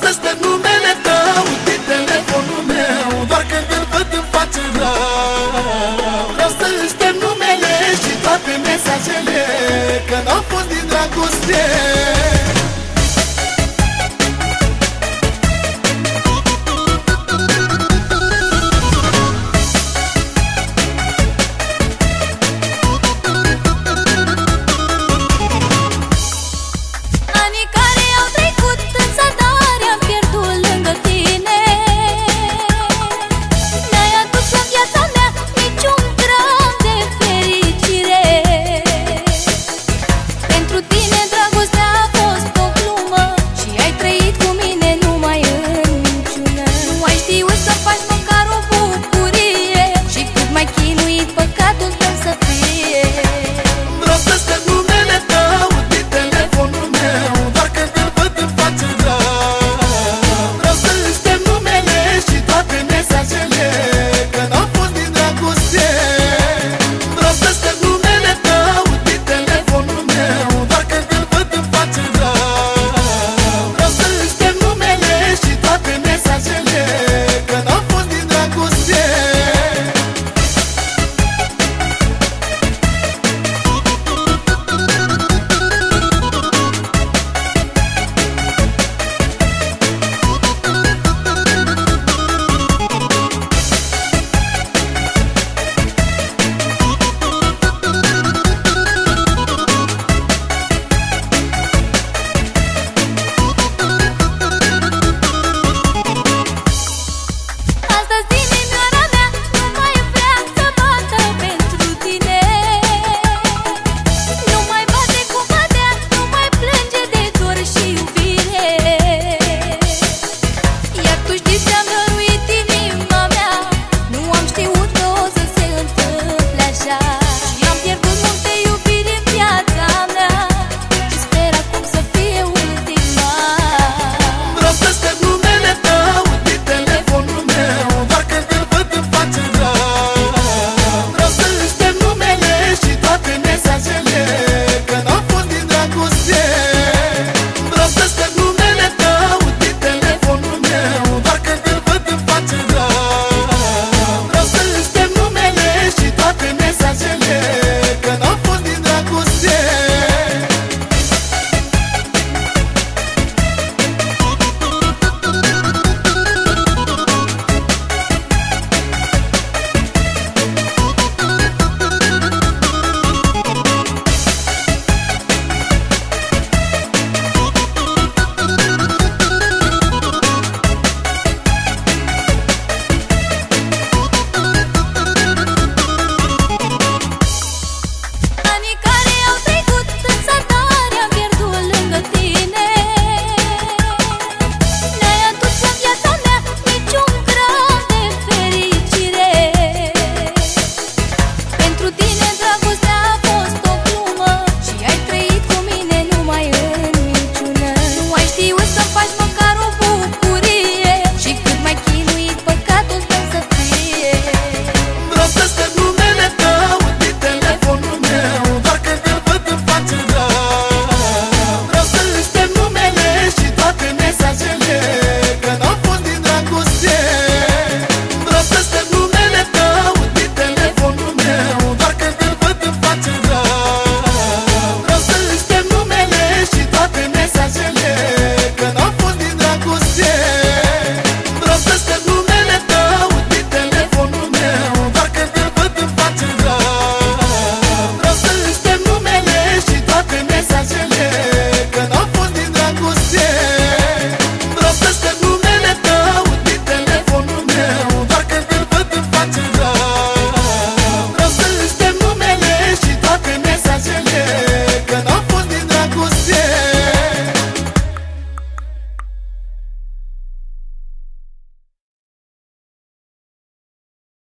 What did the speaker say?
Vreau să șterg numele tău din telefonul meu Doar când îl văd îmi face rău. Vreau să șterg numele și toate mesajele Că n-au fost din dragoste mujer.